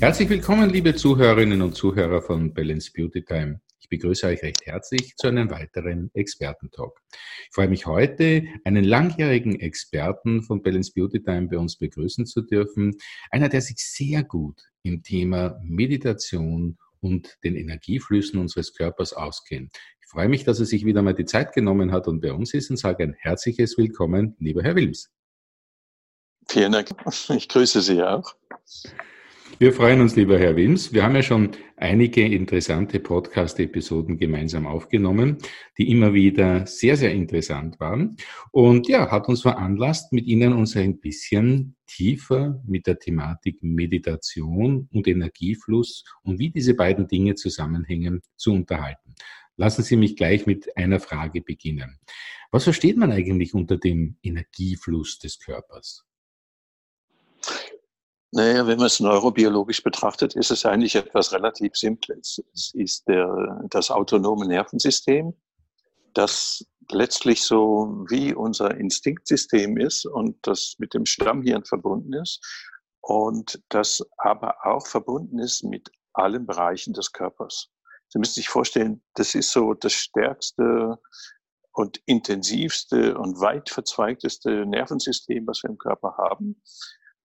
Herzlich willkommen, liebe Zuhörerinnen und Zuhörer von Balance Beauty Time. Ich begrüße euch recht herzlich zu einem weiteren Expertentalk. Ich freue mich heute, einen langjährigen Experten von Balance Beauty Time bei uns begrüßen zu dürfen. Einer, der sich sehr gut im Thema Meditation und den Energieflüssen unseres Körpers auskennt. Ich freue mich, dass er sich wieder mal die Zeit genommen hat und bei uns ist und sage ein herzliches Willkommen, lieber Herr Wilms. Vielen Dank. Ich grüße Sie auch. Wir freuen uns, lieber Herr Wims. Wir haben ja schon einige interessante Podcast-Episoden gemeinsam aufgenommen, die immer wieder sehr, sehr interessant waren. Und ja, hat uns veranlasst, mit Ihnen uns ein bisschen tiefer mit der Thematik Meditation und Energiefluss und wie diese beiden Dinge zusammenhängen zu unterhalten. Lassen Sie mich gleich mit einer Frage beginnen. Was versteht man eigentlich unter dem Energiefluss des Körpers? Naja, wenn man es neurobiologisch betrachtet, ist es eigentlich etwas relativ Simples. Es ist der, das autonome Nervensystem, das letztlich so wie unser Instinktsystem ist und das mit dem Stammhirn verbunden ist und das aber auch verbunden ist mit allen Bereichen des Körpers. Sie müssen sich vorstellen, das ist so das stärkste und intensivste und weit verzweigteste Nervensystem, was wir im Körper haben.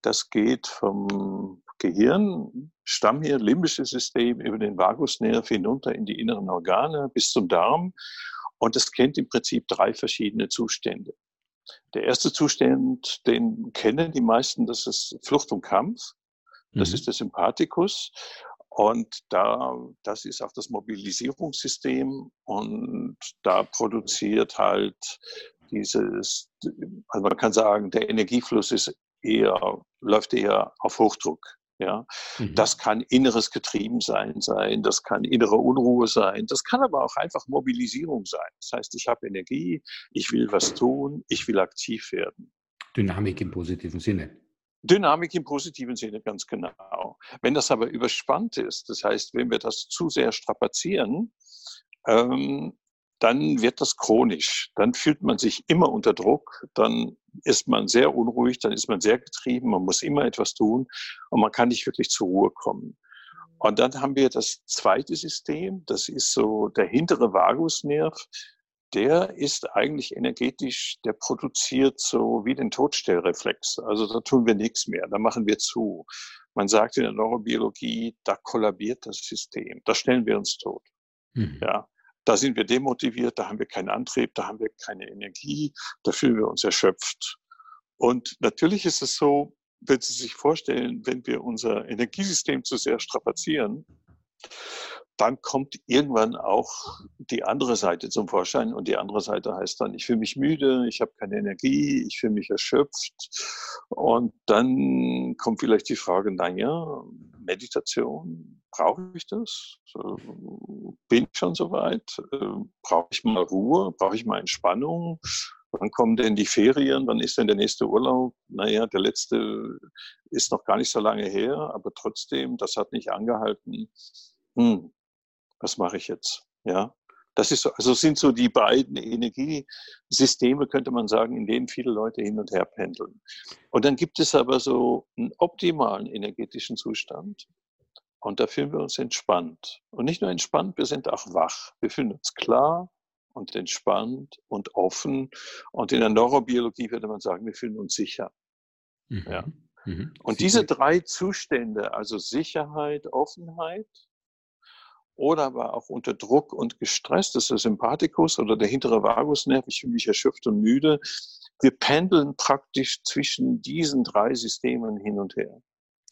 Das geht vom Gehirn, Stammhirn, limbisches System über den Vagusnerv hinunter in die inneren Organe bis zum Darm. Und es kennt im Prinzip drei verschiedene Zustände. Der erste Zustand, den kennen die meisten, das ist Flucht und Kampf. Das mhm. ist der Sympathikus. Und da, das ist auch das Mobilisierungssystem und da produziert halt dieses, also man kann sagen, der Energiefluss ist eher, läuft eher auf Hochdruck. Ja, mhm. das kann inneres Getriebensein sein, das kann innere Unruhe sein, das kann aber auch einfach Mobilisierung sein. Das heißt, ich habe Energie, ich will was tun, ich will aktiv werden. Dynamik im positiven Sinne. Dynamik im positiven Sinne ganz genau. Wenn das aber überspannt ist, das heißt, wenn wir das zu sehr strapazieren, ähm, dann wird das chronisch. Dann fühlt man sich immer unter Druck, dann ist man sehr unruhig, dann ist man sehr getrieben, man muss immer etwas tun und man kann nicht wirklich zur Ruhe kommen. Und dann haben wir das zweite System, das ist so der hintere Vagusnerv. Der ist eigentlich energetisch, der produziert so wie den Todstellreflex. Also da tun wir nichts mehr, da machen wir zu. Man sagt in der Neurobiologie, da kollabiert das System, da stellen wir uns tot. Mhm. Ja, da sind wir demotiviert, da haben wir keinen Antrieb, da haben wir keine Energie, da fühlen wir uns erschöpft. Und natürlich ist es so, wenn Sie sich vorstellen, wenn wir unser Energiesystem zu sehr strapazieren, dann kommt irgendwann auch die andere Seite zum Vorschein. Und die andere Seite heißt dann, ich fühle mich müde, ich habe keine Energie, ich fühle mich erschöpft. Und dann kommt vielleicht die Frage, naja, Meditation, brauche ich das? Bin ich schon soweit? Brauche ich mal Ruhe? Brauche ich mal Entspannung? Wann kommen denn die Ferien? Wann ist denn der nächste Urlaub? Naja, der letzte ist noch gar nicht so lange her, aber trotzdem, das hat nicht angehalten. Hm, was mache ich jetzt? Ja, das ist so, also sind so die beiden Energiesysteme, könnte man sagen, in denen viele Leute hin und her pendeln. Und dann gibt es aber so einen optimalen energetischen Zustand. Und da fühlen wir uns entspannt. Und nicht nur entspannt, wir sind auch wach. Wir fühlen uns klar und entspannt und offen. Und in der Neurobiologie würde man sagen, wir fühlen uns sicher. Mhm. Ja. Mhm. Und diese drei Zustände, also Sicherheit, Offenheit oder aber auch unter Druck und gestresst, das ist der Sympathikus oder der hintere Vagusnerv, ich fühle mich erschöpft und müde. Wir pendeln praktisch zwischen diesen drei Systemen hin und her.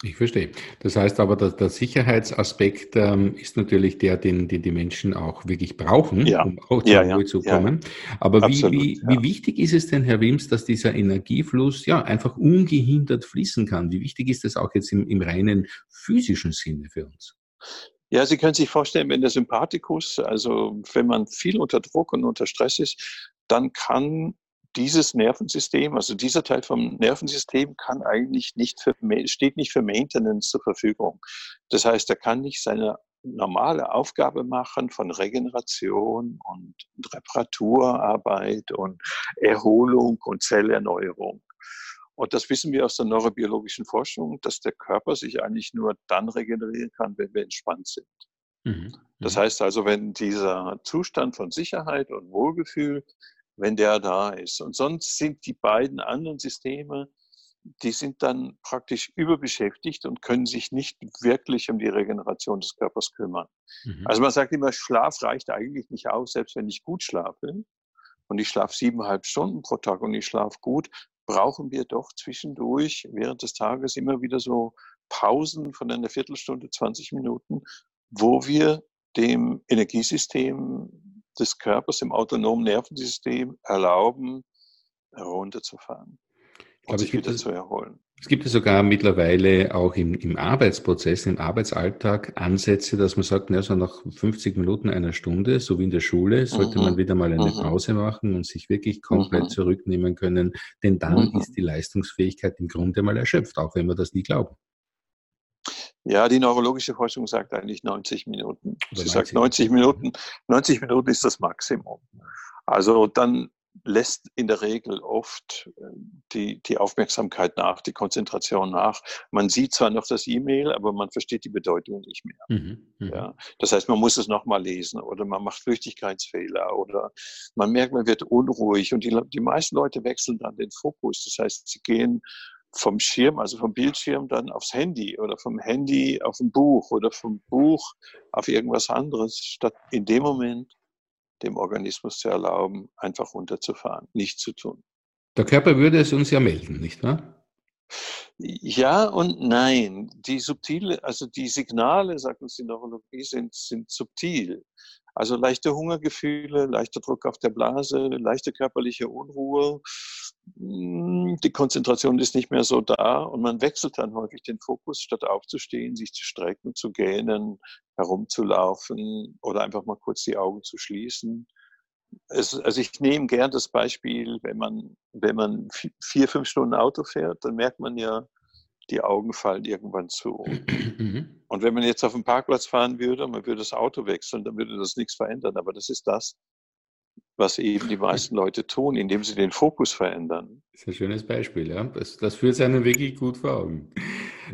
Ich verstehe. Das heißt aber, dass der Sicherheitsaspekt ähm, ist natürlich der, den, den die Menschen auch wirklich brauchen, ja. um auch zur ja, Ruhe ja. zu kommen. Aber Absolut, wie, wie, wie wichtig ist es denn, Herr Wims, dass dieser Energiefluss ja einfach ungehindert fließen kann? Wie wichtig ist das auch jetzt im, im reinen physischen Sinne für uns? Ja, Sie können sich vorstellen, wenn der Sympathikus, also wenn man viel unter Druck und unter Stress ist, dann kann dieses Nervensystem, also dieser Teil vom Nervensystem kann eigentlich nicht für, steht nicht für Maintenance zur Verfügung. Das heißt, er kann nicht seine normale Aufgabe machen von Regeneration und Reparaturarbeit und Erholung und Zellerneuerung. Und das wissen wir aus der neurobiologischen Forschung, dass der Körper sich eigentlich nur dann regenerieren kann, wenn wir entspannt sind. Mhm. Das mhm. heißt also, wenn dieser Zustand von Sicherheit und Wohlgefühl, wenn der da ist. Und sonst sind die beiden anderen Systeme, die sind dann praktisch überbeschäftigt und können sich nicht wirklich um die Regeneration des Körpers kümmern. Mhm. Also man sagt immer, Schlaf reicht eigentlich nicht aus, selbst wenn ich gut schlafe. Und ich schlafe siebeneinhalb Stunden pro Tag und ich schlafe gut, brauchen wir doch zwischendurch während des Tages immer wieder so Pausen von einer Viertelstunde, 20 Minuten, wo wir dem Energiesystem des Körpers, im autonomen Nervensystem erlauben, herunterzufahren und sich wieder zu erholen. Es gibt ja sogar mittlerweile auch im, im Arbeitsprozess, im Arbeitsalltag Ansätze, dass man sagt, na, so nach 50 Minuten einer Stunde, so wie in der Schule, sollte mhm. man wieder mal eine mhm. Pause machen und sich wirklich komplett mhm. zurücknehmen können, denn dann mhm. ist die Leistungsfähigkeit im Grunde mal erschöpft, auch wenn wir das nie glauben. Ja, die neurologische Forschung sagt eigentlich 90 Minuten. Sie sagt 90 Minuten, 90 Minuten ist das Maximum. Also dann lässt in der Regel oft äh, die, die Aufmerksamkeit nach, die Konzentration nach. Man sieht zwar noch das E-Mail, aber man versteht die Bedeutung nicht mehr. Mhm, mhm. ja, das heißt, man muss es nochmal lesen oder man macht Flüchtigkeitsfehler oder man merkt, man wird unruhig und die, die meisten Leute wechseln dann den Fokus. Das heißt, sie gehen vom Schirm, also vom Bildschirm dann aufs Handy oder vom Handy auf ein Buch oder vom Buch auf irgendwas anderes, statt in dem Moment dem Organismus zu erlauben, einfach runterzufahren, nichts zu tun. Der Körper würde es uns ja melden, nicht wahr? Ja und nein. Die subtile, also die Signale, sagt uns die Neurologie, sind, sind subtil. Also leichte Hungergefühle, leichter Druck auf der Blase, leichte körperliche Unruhe. Hm, die Konzentration ist nicht mehr so da und man wechselt dann häufig den Fokus, statt aufzustehen, sich zu strecken, zu gähnen, herumzulaufen oder einfach mal kurz die Augen zu schließen. Es, also ich nehme gern das Beispiel, wenn man, wenn man vier, fünf Stunden Auto fährt, dann merkt man ja, die Augen fallen irgendwann zu. Mhm. Und wenn man jetzt auf dem Parkplatz fahren würde und man würde das Auto wechseln, dann würde das nichts verändern. Aber das ist das, was eben die meisten Leute tun, indem sie den Fokus verändern. Das ist ein schönes Beispiel, ja. Das, das führt einen wirklich gut vor Augen.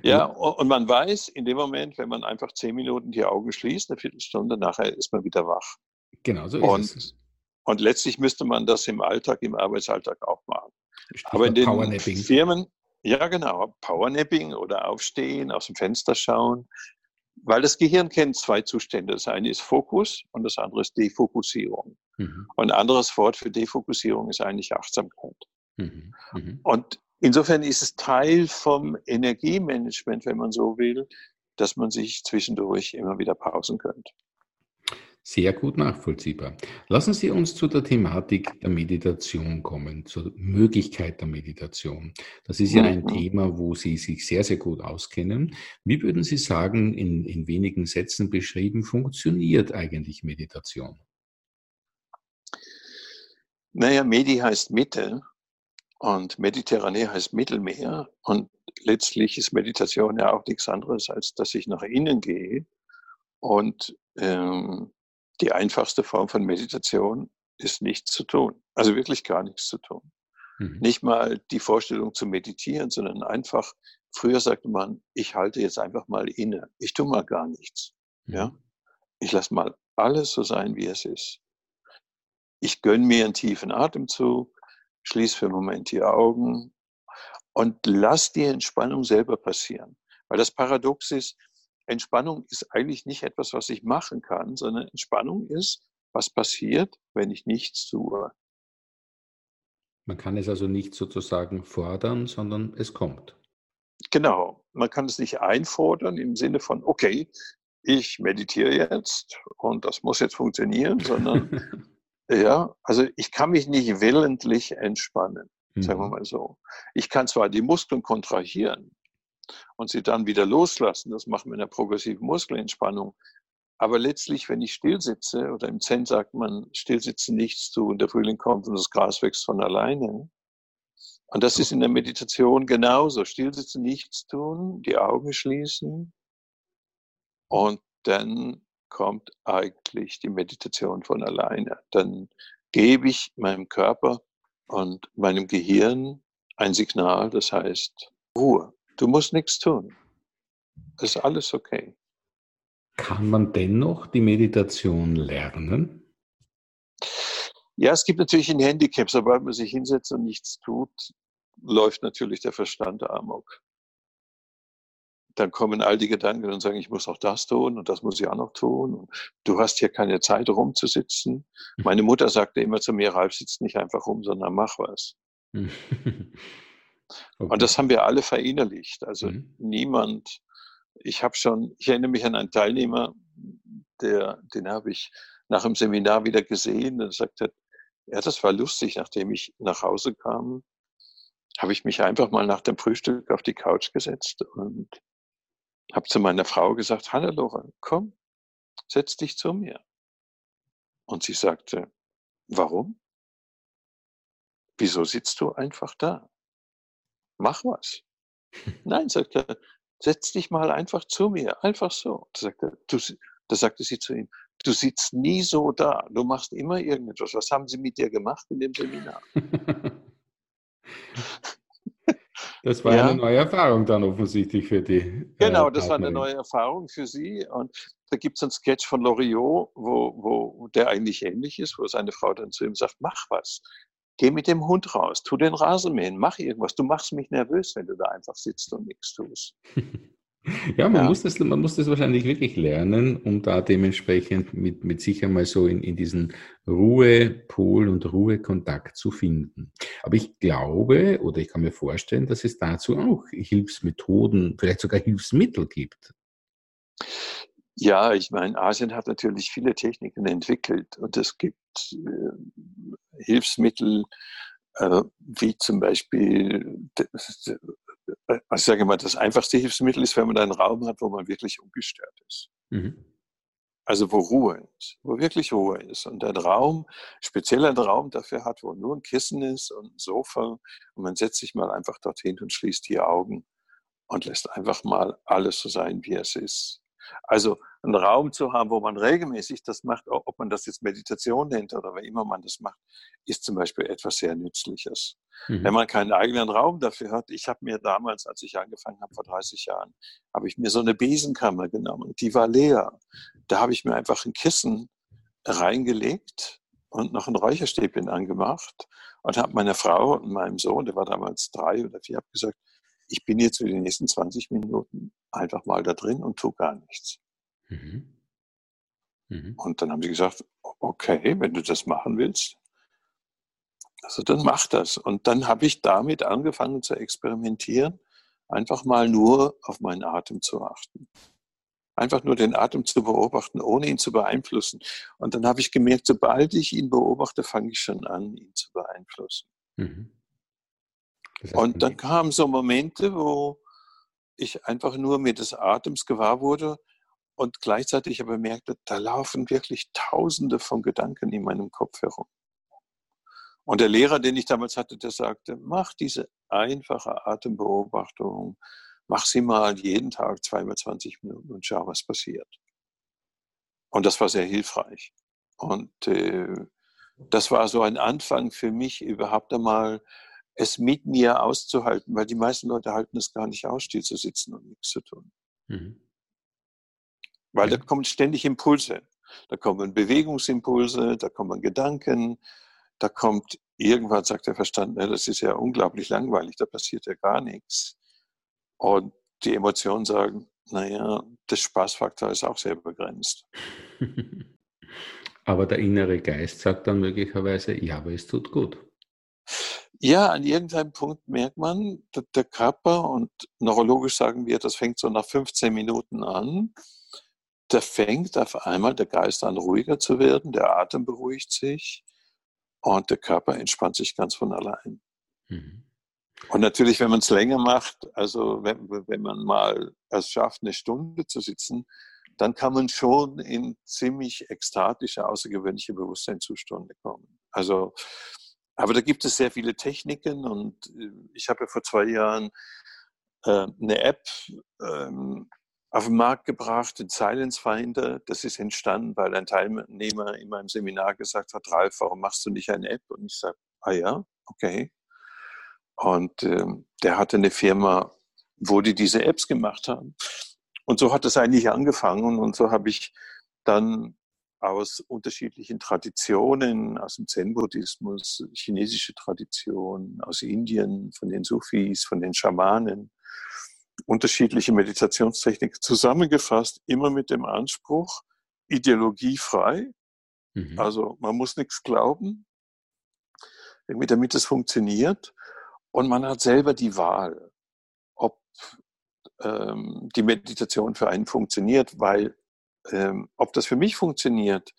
Ja, und man weiß in dem Moment, wenn man einfach zehn Minuten die Augen schließt, eine Viertelstunde nachher ist man wieder wach. Genau so ist und, es. Und letztlich müsste man das im Alltag, im Arbeitsalltag auch machen. Aber in den Firmen, ja, genau. Powernapping oder aufstehen, aus dem Fenster schauen. Weil das Gehirn kennt zwei Zustände. Das eine ist Fokus und das andere ist Defokussierung. Mhm. Und ein anderes Wort für Defokussierung ist eigentlich Achtsamkeit. Mhm. Mhm. Und insofern ist es Teil vom Energiemanagement, wenn man so will, dass man sich zwischendurch immer wieder pausen könnte. Sehr gut nachvollziehbar. Lassen Sie uns zu der Thematik der Meditation kommen, zur Möglichkeit der Meditation. Das ist ja ein mhm. Thema, wo Sie sich sehr, sehr gut auskennen. Wie würden Sie sagen, in, in wenigen Sätzen beschrieben, funktioniert eigentlich Meditation? Naja, Medi heißt Mitte und Mediterranee heißt Mittelmeer und letztlich ist Meditation ja auch nichts anderes, als dass ich nach innen gehe und ähm, die einfachste Form von Meditation ist nichts zu tun. Also wirklich gar nichts zu tun. Mhm. Nicht mal die Vorstellung zu meditieren, sondern einfach, früher sagte man, ich halte jetzt einfach mal inne. Ich tue mal gar nichts. Mhm. Ja? Ich lasse mal alles so sein, wie es ist. Ich gönne mir einen tiefen Atemzug, schließe für einen Moment die Augen und lass die Entspannung selber passieren. Weil das Paradox ist, Entspannung ist eigentlich nicht etwas, was ich machen kann, sondern Entspannung ist, was passiert, wenn ich nichts tue. Man kann es also nicht sozusagen fordern, sondern es kommt. Genau. Man kann es nicht einfordern im Sinne von, okay, ich meditiere jetzt und das muss jetzt funktionieren, sondern ja, also ich kann mich nicht willentlich entspannen, sagen wir mhm. mal so. Ich kann zwar die Muskeln kontrahieren, und sie dann wieder loslassen. Das machen wir in der progressiven Muskelentspannung. Aber letztlich, wenn ich still sitze, oder im Zen sagt man, stillsitzen nichts zu und der Frühling kommt und das Gras wächst von alleine. Und das ist in der Meditation genauso. Stillsitzen, nichts tun, die Augen schließen und dann kommt eigentlich die Meditation von alleine. Dann gebe ich meinem Körper und meinem Gehirn ein Signal, das heißt Ruhe. Du musst nichts tun. Es ist alles okay. Kann man dennoch die Meditation lernen? Ja, es gibt natürlich ein Handicap. Sobald man sich hinsetzt und nichts tut, läuft natürlich der Verstand amok. Dann kommen all die Gedanken und sagen, ich muss auch das tun und das muss ich auch noch tun. Und du hast hier keine Zeit rumzusitzen. Meine Mutter sagte immer zu mir, Ralf, sitzt nicht einfach rum, sondern mach was. okay. Und das haben wir alle verinnerlicht. Also mhm. niemand, ich habe schon, ich erinnere mich an einen Teilnehmer, der, den habe ich nach dem Seminar wieder gesehen und sagte, ja, das war lustig, nachdem ich nach Hause kam, habe ich mich einfach mal nach dem Frühstück auf die Couch gesetzt und habe zu meiner Frau gesagt, Hannelore, komm, setz dich zu mir. Und sie sagte, warum? Wieso sitzt du einfach da? Mach was. Nein, sagte er, setz dich mal einfach zu mir, einfach so. Da sagte, du, da sagte sie zu ihm, du sitzt nie so da, du machst immer irgendetwas. Was haben sie mit dir gemacht in dem Seminar? Das war ja. eine neue Erfahrung dann offensichtlich für die. Äh, genau, das war eine neue Erfahrung für sie. Und da gibt es einen Sketch von Loriot, wo, wo der eigentlich ähnlich ist, wo seine Frau dann zu ihm sagt, mach was. Geh mit dem Hund raus, tu den Rasenmähen, mach irgendwas. Du machst mich nervös, wenn du da einfach sitzt und nichts tust. Ja, man, ja. Muss das, man muss das wahrscheinlich wirklich lernen, um da dementsprechend mit, mit sich einmal so in, in diesen Ruhepol und Ruhekontakt zu finden. Aber ich glaube oder ich kann mir vorstellen, dass es dazu auch Hilfsmethoden, vielleicht sogar Hilfsmittel gibt. Ja, ich meine, Asien hat natürlich viele Techniken entwickelt und es gibt äh, Hilfsmittel, äh, wie zum Beispiel also ich sage mal, das einfachste Hilfsmittel ist, wenn man einen Raum hat, wo man wirklich ungestört ist. Mhm. Also wo Ruhe ist, wo wirklich Ruhe ist. Und ein Raum, speziell ein Raum dafür hat, wo nur ein Kissen ist und ein Sofa und man setzt sich mal einfach dorthin und schließt die Augen und lässt einfach mal alles so sein, wie es ist. Also einen Raum zu haben, wo man regelmäßig das macht, ob man das jetzt Meditation nennt oder wie immer man das macht, ist zum Beispiel etwas sehr Nützliches. Mhm. Wenn man keinen eigenen Raum dafür hat, ich habe mir damals, als ich angefangen habe vor 30 Jahren, habe ich mir so eine Besenkammer genommen, die war leer. Da habe ich mir einfach ein Kissen reingelegt und noch ein Räucherstäbchen angemacht und habe meiner Frau und meinem Sohn, der war damals drei oder vier, habe gesagt, ich bin jetzt für die nächsten 20 Minuten einfach mal da drin und tue gar nichts. Mhm. Mhm. Und dann haben sie gesagt, okay, wenn du das machen willst, also dann mach das. Und dann habe ich damit angefangen zu experimentieren, einfach mal nur auf meinen Atem zu achten. Einfach nur den Atem zu beobachten, ohne ihn zu beeinflussen. Und dann habe ich gemerkt, sobald ich ihn beobachte, fange ich schon an, ihn zu beeinflussen. Mhm. Und dann kamen so Momente, wo ich einfach nur mir des Atems gewahr wurde und gleichzeitig aber merkte, da laufen wirklich Tausende von Gedanken in meinem Kopf herum. Und der Lehrer, den ich damals hatte, der sagte, mach diese einfache Atembeobachtung, mach sie mal jeden Tag zweimal 20 Minuten und schau, was passiert. Und das war sehr hilfreich. Und äh, das war so ein Anfang für mich, überhaupt einmal es mit mir auszuhalten, weil die meisten Leute halten es gar nicht aus, still zu sitzen und nichts zu tun. Mhm. Weil da kommen ständig Impulse. Da kommen Bewegungsimpulse, da kommen Gedanken, da kommt irgendwann, sagt der Verstand, ne, das ist ja unglaublich langweilig, da passiert ja gar nichts. Und die Emotionen sagen, naja, der Spaßfaktor ist auch sehr begrenzt. aber der innere Geist sagt dann möglicherweise, ja, aber es tut gut. Ja, an irgendeinem Punkt merkt man, der Körper und neurologisch sagen wir, das fängt so nach 15 Minuten an. Da fängt auf einmal der Geist an, ruhiger zu werden, der Atem beruhigt sich und der Körper entspannt sich ganz von allein. Mhm. Und natürlich, wenn man es länger macht, also wenn, wenn man mal es schafft, eine Stunde zu sitzen, dann kann man schon in ziemlich ekstatische, außergewöhnliche Bewusstseinszustände kommen. Also aber da gibt es sehr viele Techniken und äh, ich habe ja vor zwei Jahren äh, eine App ähm, auf den Markt gebracht, den Silence Finder. Das ist entstanden, weil ein Teilnehmer in meinem Seminar gesagt hat, Ralf, warum machst du nicht eine App? Und ich sage, ah ja, okay. Und äh, der hatte eine Firma, wo die diese Apps gemacht haben. Und so hat es eigentlich angefangen. Und so habe ich dann aus unterschiedlichen Traditionen, aus dem Zen-Buddhismus, chinesische Tradition, aus Indien, von den Sufis, von den Schamanen, unterschiedliche Meditationstechniken zusammengefasst, immer mit dem Anspruch, ideologiefrei. Mhm. Also man muss nichts glauben, damit es funktioniert. Und man hat selber die Wahl, ob ähm, die Meditation für einen funktioniert, weil ähm, ob das für mich funktioniert,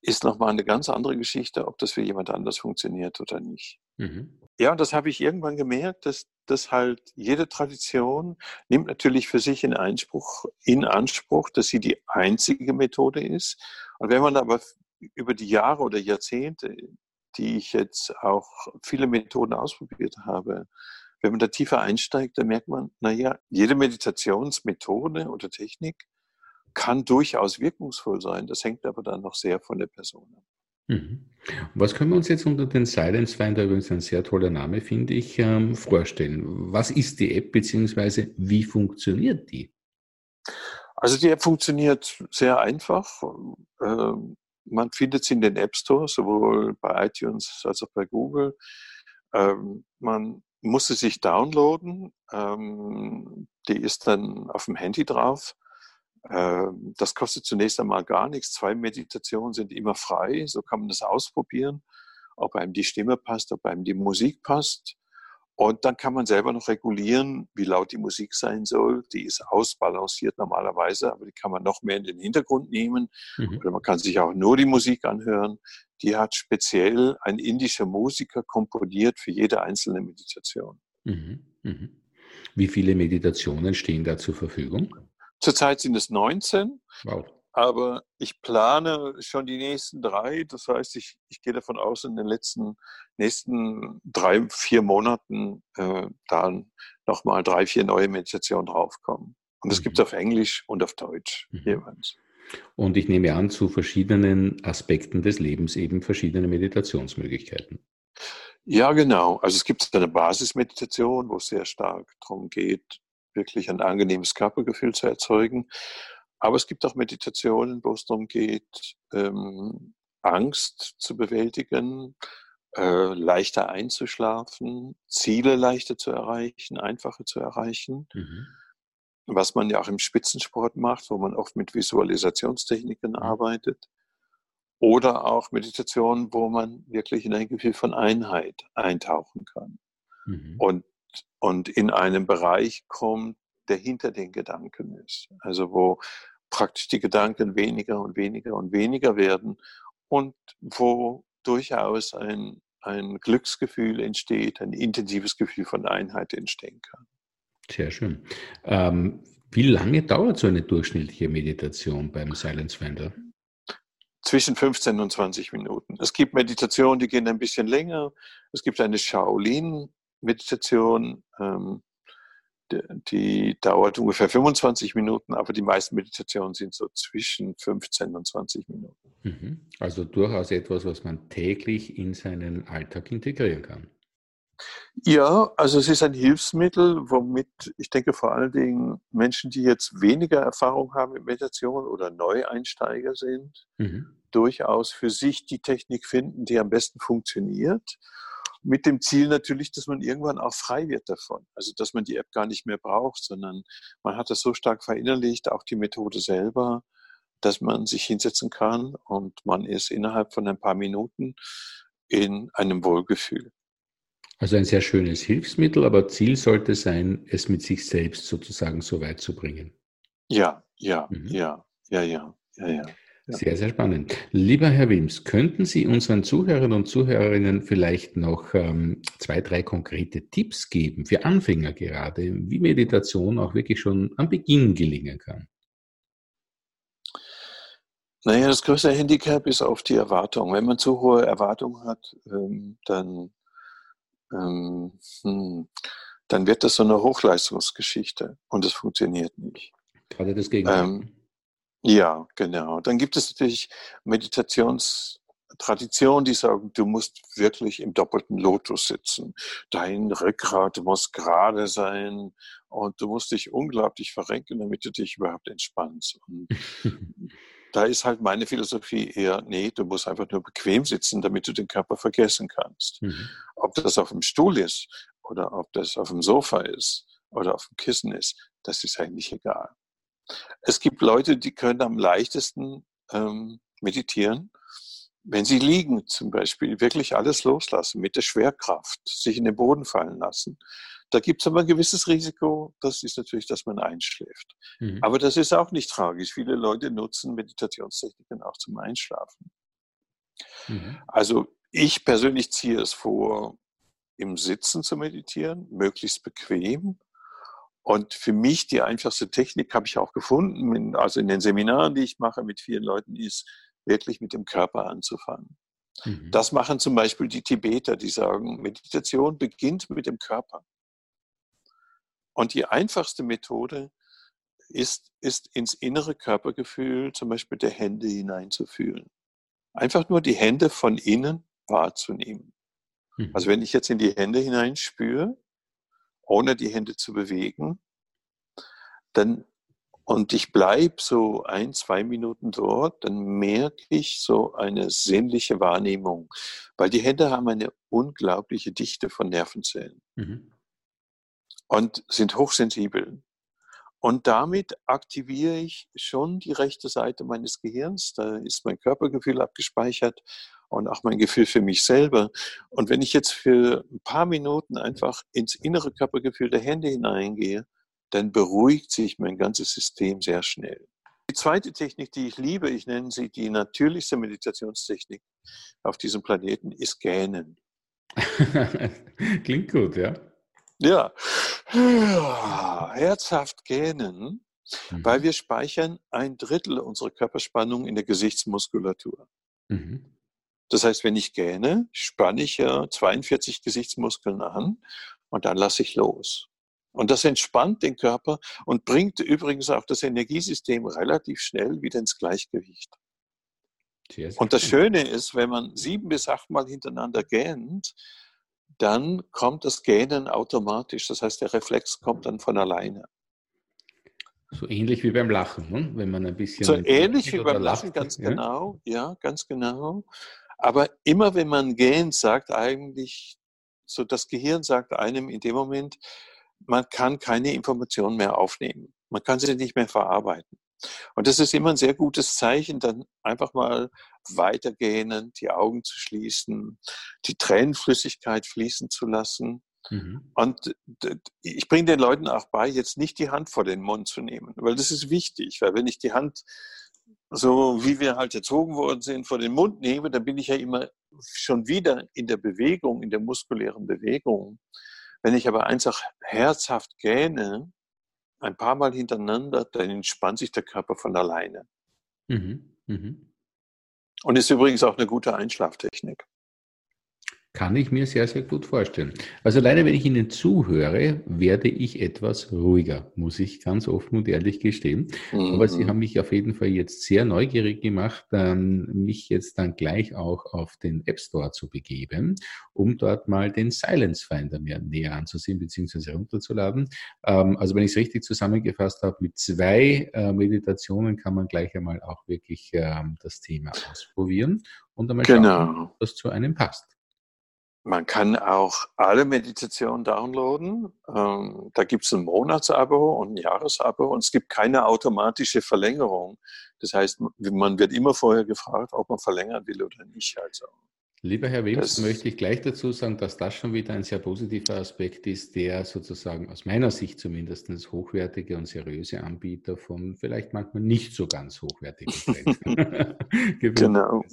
ist nochmal eine ganz andere Geschichte, ob das für jemand anders funktioniert oder nicht. Mhm. Ja, und das habe ich irgendwann gemerkt, dass, dass halt jede Tradition nimmt natürlich für sich in Anspruch, in Anspruch, dass sie die einzige Methode ist. Und wenn man aber über die Jahre oder Jahrzehnte, die ich jetzt auch viele Methoden ausprobiert habe, wenn man da tiefer einsteigt, dann merkt man, naja, jede Meditationsmethode oder Technik kann durchaus wirkungsvoll sein. Das hängt aber dann noch sehr von der Person ab. Mhm. Was können wir uns jetzt unter den Silence Finder, übrigens ein sehr toller Name, finde ich, ähm, vorstellen? Was ist die App beziehungsweise wie funktioniert die? Also die App funktioniert sehr einfach. Ähm, man findet sie in den App Stores, sowohl bei iTunes als auch bei Google. Ähm, man muss sie sich downloaden. Die ist dann auf dem Handy drauf. Ähm, das kostet zunächst einmal gar nichts. Zwei Meditationen sind immer frei. So kann man das ausprobieren, ob einem die Stimme passt, ob einem die Musik passt. Und dann kann man selber noch regulieren, wie laut die Musik sein soll. Die ist ausbalanciert normalerweise, aber die kann man noch mehr in den Hintergrund nehmen. Mhm. Oder man kann sich auch nur die Musik anhören. Die hat speziell ein indischer Musiker komponiert für jede einzelne Meditation. Mhm. Mhm. Wie viele Meditationen stehen da zur Verfügung? Zurzeit sind es 19. Wow. Aber ich plane schon die nächsten drei. Das heißt, ich, ich gehe davon aus, in den letzten nächsten drei, vier Monaten äh, dann nochmal drei, vier neue Meditationen draufkommen. Und das mhm. gibt es auf Englisch und auf Deutsch mhm. jeweils. Und ich nehme an, zu verschiedenen Aspekten des Lebens eben verschiedene Meditationsmöglichkeiten. Ja, genau. Also es gibt eine Basismeditation, wo es sehr stark darum geht, wirklich ein angenehmes Körpergefühl zu erzeugen. Aber es gibt auch Meditationen, wo es darum geht, ähm, Angst zu bewältigen, äh, leichter einzuschlafen, Ziele leichter zu erreichen, einfacher zu erreichen. Mhm. Was man ja auch im Spitzensport macht, wo man oft mit Visualisationstechniken mhm. arbeitet. Oder auch Meditationen, wo man wirklich in ein Gefühl von Einheit eintauchen kann. Mhm. Und und in einen Bereich kommt, der hinter den Gedanken ist. Also wo praktisch die Gedanken weniger und weniger und weniger werden und wo durchaus ein, ein Glücksgefühl entsteht, ein intensives Gefühl von Einheit entstehen kann. Sehr schön. Ähm, wie lange dauert so eine durchschnittliche Meditation beim Silence Finder? Zwischen 15 und 20 Minuten. Es gibt Meditationen, die gehen ein bisschen länger. Es gibt eine Shaolin Meditation, ähm, die, dauert ungefähr 25 Minuten, aber die meisten Meditationen sind so zwischen 15 und 20 Minuten. Mhm. Also durchaus etwas, was man täglich in seinen Alltag integrieren kann. Ja, also es ist ein Hilfsmittel, womit ich denke vor allen Dingen Menschen, die jetzt weniger Erfahrung haben mit Meditation oder Neueinsteiger sind, mhm. durchaus für sich die Technik finden, die am besten funktioniert mit dem Ziel natürlich, dass man irgendwann auch frei wird davon. Also dass man die App gar nicht mehr braucht, sondern man hat das so stark verinnerlicht, auch die Methode selber, dass man sich hinsetzen kann und man ist innerhalb von ein paar Minuten in einem Wohlgefühl. Also ein sehr schönes Hilfsmittel, aber Ziel sollte sein, es mit sich selbst sozusagen so weit zu bringen. Ja, ja, mhm. ja, ja, ja, ja, ja. Sehr, sehr spannend. Lieber Herr Wims, könnten Sie unseren Zuhörern und Zuhörerinnen vielleicht noch ähm, zwei, drei konkrete Tipps geben, für Anfänger gerade, wie Meditation auch wirklich schon am Beginn gelingen kann? Naja, das größte Handicap ist auf die Erwartung. Wenn man zu hohe Erwartungen hat, ähm, dann, ähm, hm, dann wird das so eine Hochleistungsgeschichte und es funktioniert nicht. Gerade das Gegenteil. Ähm, ja, genau. Dann gibt es natürlich Meditationstraditionen, Traditionen, die sagen, du musst wirklich im doppelten Lotus sitzen. Dein Rückgrat muss gerade sein und du musst dich unglaublich verrenken, damit du dich überhaupt entspannst. Und da ist halt meine Philosophie eher, nee, du musst einfach nur bequem sitzen, damit du den Körper vergessen kannst. Mhm. Ob das auf dem Stuhl ist oder ob das auf dem Sofa ist oder auf dem Kissen ist, das ist eigentlich egal. Es gibt Leute, die können am leichtesten ähm, meditieren, wenn sie liegen zum Beispiel, wirklich alles loslassen mit der Schwerkraft, sich in den Boden fallen lassen. Da gibt es aber ein gewisses Risiko, das ist natürlich, dass man einschläft. Mhm. Aber das ist auch nicht tragisch. Viele Leute nutzen Meditationstechniken auch zum Einschlafen. Mhm. Also ich persönlich ziehe es vor, im Sitzen zu meditieren, möglichst bequem. Und für mich die einfachste Technik habe ich auch gefunden, also in den Seminaren, die ich mache mit vielen Leuten, ist wirklich mit dem Körper anzufangen. Mhm. Das machen zum Beispiel die Tibeter, die sagen, Meditation beginnt mit dem Körper. Und die einfachste Methode ist, ist ins innere Körpergefühl zum Beispiel der Hände hineinzufühlen. Einfach nur die Hände von innen wahrzunehmen. Mhm. Also wenn ich jetzt in die Hände hineinspüre, ohne die Hände zu bewegen, dann und ich bleibe so ein, zwei Minuten dort, dann merke ich so eine sinnliche Wahrnehmung, weil die Hände haben eine unglaubliche Dichte von Nervenzellen mhm. und sind hochsensibel. Und damit aktiviere ich schon die rechte Seite meines Gehirns. Da ist mein Körpergefühl abgespeichert und auch mein Gefühl für mich selber. Und wenn ich jetzt für ein paar Minuten einfach ins innere Körpergefühl der Hände hineingehe, dann beruhigt sich mein ganzes System sehr schnell. Die zweite Technik, die ich liebe, ich nenne sie die natürlichste Meditationstechnik auf diesem Planeten, ist Gähnen. Klingt gut, ja. Ja, herzhaft gähnen, mhm. weil wir speichern ein Drittel unserer Körperspannung in der Gesichtsmuskulatur. Mhm. Das heißt, wenn ich gähne, spanne ich ja 42 Gesichtsmuskeln an und dann lasse ich los. Und das entspannt den Körper und bringt übrigens auch das Energiesystem relativ schnell wieder ins Gleichgewicht. Und das Schöne ist, wenn man sieben bis achtmal hintereinander gähnt, dann kommt das Gähnen automatisch. Das heißt, der Reflex kommt dann von alleine. So ähnlich wie beim Lachen, ne? wenn man ein bisschen. So ähnlich wie beim Lachen, lacht, ganz ja? genau. Ja, ganz genau. Aber immer wenn man gähnt, sagt eigentlich, so das Gehirn sagt einem in dem Moment, man kann keine Informationen mehr aufnehmen. Man kann sie nicht mehr verarbeiten. Und das ist immer ein sehr gutes Zeichen, dann einfach mal weitergehen, die Augen zu schließen, die Tränenflüssigkeit fließen zu lassen. Mhm. Und ich bringe den Leuten auch bei, jetzt nicht die Hand vor den Mund zu nehmen, weil das ist wichtig, weil wenn ich die Hand so wie wir halt erzogen worden sind, vor den Mund nehme, dann bin ich ja immer schon wieder in der Bewegung, in der muskulären Bewegung. Wenn ich aber einfach herzhaft gähne, ein paar Mal hintereinander, dann entspannt sich der Körper von alleine. Mhm. Mhm. Und ist übrigens auch eine gute Einschlaftechnik. Kann ich mir sehr, sehr gut vorstellen. Also leider, wenn ich Ihnen zuhöre, werde ich etwas ruhiger, muss ich ganz offen und ehrlich gestehen. Mhm. Aber Sie mhm. haben mich auf jeden Fall jetzt sehr neugierig gemacht, ähm, mich jetzt dann gleich auch auf den App Store zu begeben, um dort mal den Silence Finder mir näher anzusehen bzw. runterzuladen. Ähm, also wenn ich es richtig zusammengefasst habe, mit zwei äh, Meditationen kann man gleich einmal auch wirklich ähm, das Thema ausprobieren und einmal schauen, genau. ob das zu einem passt. Man kann auch alle Meditationen downloaden. Ähm, da gibt es ein Monatsabo und ein Jahresabo und es gibt keine automatische Verlängerung. Das heißt, man wird immer vorher gefragt, ob man verlängern will oder nicht. Also, Lieber Herr Wims, möchte ich gleich dazu sagen, dass das schon wieder ein sehr positiver Aspekt ist, der sozusagen aus meiner Sicht zumindest hochwertige und seriöse Anbieter von vielleicht manchmal nicht so ganz hochwertigen genau.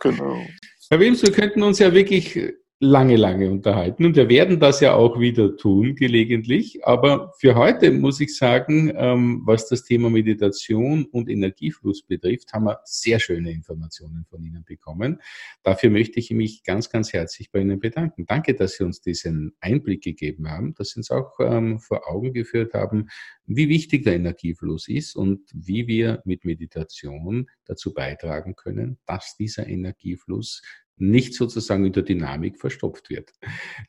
genau. Herr Wims, wir könnten uns ja wirklich lange, lange unterhalten und wir werden das ja auch wieder tun, gelegentlich. Aber für heute muss ich sagen, ähm, was das Thema Meditation und Energiefluss betrifft, haben wir sehr schöne Informationen von Ihnen bekommen. Dafür möchte ich mich ganz, ganz herzlich bei Ihnen bedanken. Danke, dass Sie uns diesen Einblick gegeben haben, dass Sie uns auch ähm, vor Augen geführt haben, wie wichtig der Energiefluss ist und wie wir mit Meditation dazu beitragen können, dass dieser Energiefluss nicht sozusagen in der Dynamik verstopft wird.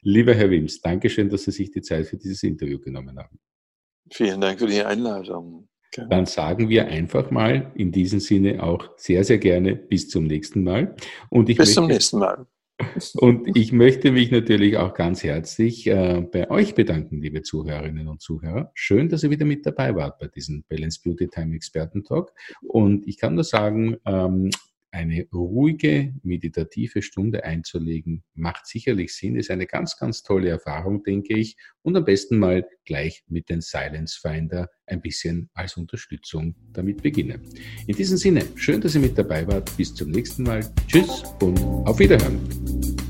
Lieber Herr Wims, Dankeschön, dass Sie sich die Zeit für dieses Interview genommen haben. Vielen Dank für die Einladung. Dann sagen wir einfach mal in diesem Sinne auch sehr, sehr gerne bis zum nächsten Mal. Und ich bis möchte, zum nächsten Mal. Und ich möchte mich natürlich auch ganz herzlich äh, bei euch bedanken, liebe Zuhörerinnen und Zuhörer. Schön, dass ihr wieder mit dabei wart bei diesem Balance Beauty Time Experten Talk. Und ich kann nur sagen, ähm, eine ruhige, meditative Stunde einzulegen, macht sicherlich Sinn, ist eine ganz, ganz tolle Erfahrung, denke ich. Und am besten mal gleich mit den Silence Finder ein bisschen als Unterstützung damit beginnen. In diesem Sinne, schön, dass ihr mit dabei wart. Bis zum nächsten Mal. Tschüss und auf Wiederhören.